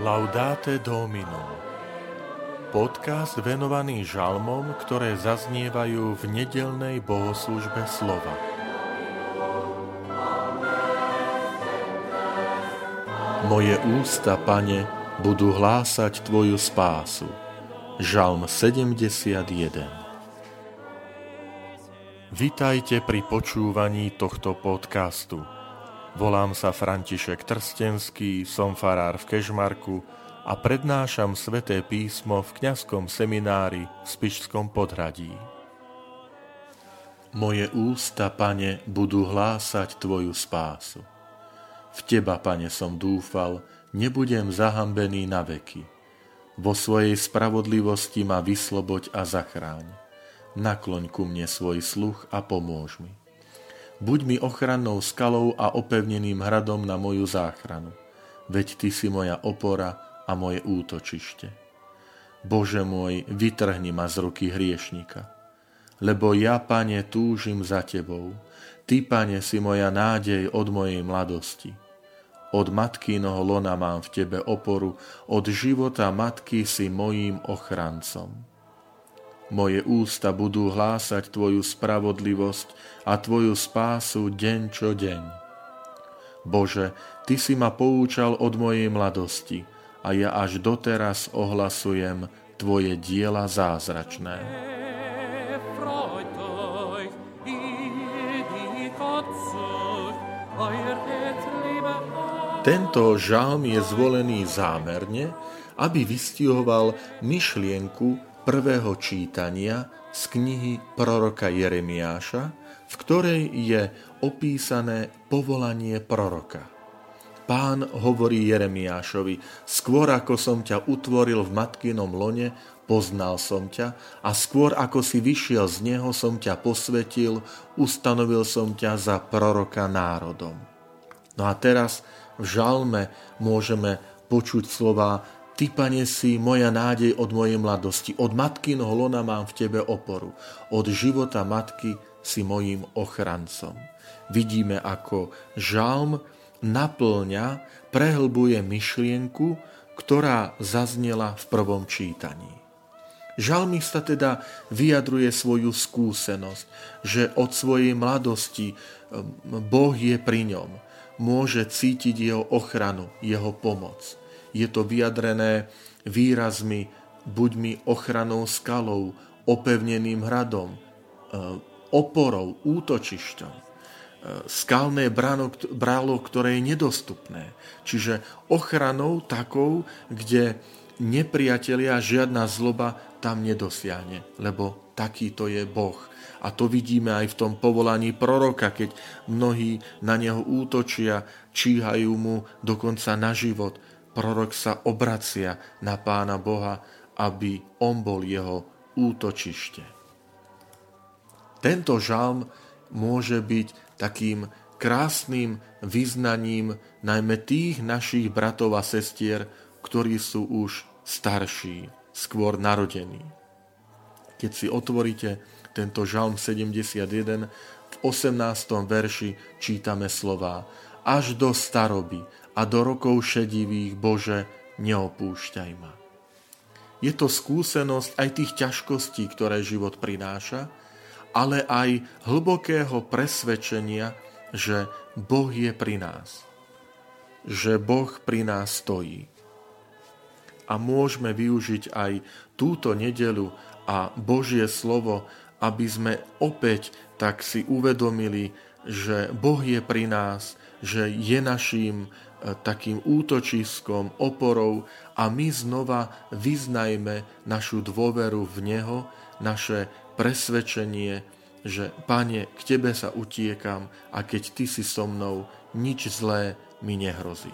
Laudate Domino Podcast venovaný žalmom, ktoré zaznievajú v nedelnej bohoslužbe slova. Moje ústa, Pane, budú hlásať Tvoju spásu. Žalm 71 Vitajte pri počúvaní tohto podcastu. Volám sa František Trstenský, som farár v Kežmarku a prednášam sveté písmo v kňazskom seminári v Spišskom podhradí. Moje ústa, pane, budú hlásať Tvoju spásu. V Teba, pane, som dúfal, nebudem zahambený na veky. Vo svojej spravodlivosti ma vysloboď a zachráň. Nakloň ku mne svoj sluch a pomôž mi. Buď mi ochrannou skalou a opevneným hradom na moju záchranu. Veď Ty si moja opora a moje útočište. Bože môj, vytrhni ma z ruky hriešnika. Lebo ja, Pane, túžim za Tebou. Ty, Pane, si moja nádej od mojej mladosti. Od noho lona mám v Tebe oporu, od života matky si mojím ochrancom. Moje ústa budú hlásať Tvoju spravodlivosť a Tvoju spásu deň čo deň. Bože, Ty si ma poučal od mojej mladosti a ja až doteraz ohlasujem Tvoje diela zázračné. Tento žalm je zvolený zámerne, aby vystihoval myšlienku prvého čítania z knihy proroka Jeremiáša, v ktorej je opísané povolanie proroka. Pán hovorí Jeremiášovi, skôr ako som ťa utvoril v matkinom lone, poznal som ťa a skôr ako si vyšiel z neho som ťa posvetil, ustanovil som ťa za proroka národom. No a teraz v žalme môžeme počuť slova Ty, pane, si moja nádej od mojej mladosti. Od matky lona mám v tebe oporu. Od života matky si mojím ochrancom. Vidíme, ako žalm naplňa, prehlbuje myšlienku, ktorá zaznela v prvom čítaní. Žalmista teda vyjadruje svoju skúsenosť, že od svojej mladosti Boh je pri ňom, môže cítiť jeho ochranu, jeho pomoc je to vyjadrené výrazmi buď mi ochranou skalou, opevneným hradom, e, oporou, útočišťom. E, skalné bráno, brálo, ktoré je nedostupné. Čiže ochranou takou, kde nepriatelia žiadna zloba tam nedosiahne, lebo takýto je Boh. A to vidíme aj v tom povolaní proroka, keď mnohí na neho útočia, číhajú mu dokonca na život prorok sa obracia na pána Boha, aby on bol jeho útočište. Tento žalm môže byť takým krásnym vyznaním najmä tých našich bratov a sestier, ktorí sú už starší, skôr narodení. Keď si otvoríte tento žalm 71, v 18. verši čítame slova Až do staroby a do rokov šedivých, Bože, neopúšťaj ma. Je to skúsenosť aj tých ťažkostí, ktoré život prináša, ale aj hlbokého presvedčenia, že Boh je pri nás. Že Boh pri nás stojí. A môžeme využiť aj túto nedelu a Božie slovo, aby sme opäť tak si uvedomili, že Boh je pri nás, že je naším takým útočiskom, oporou a my znova vyznajme našu dôveru v Neho, naše presvedčenie, že Pane, k Tebe sa utiekam a keď Ty si so mnou, nič zlé mi nehrozí.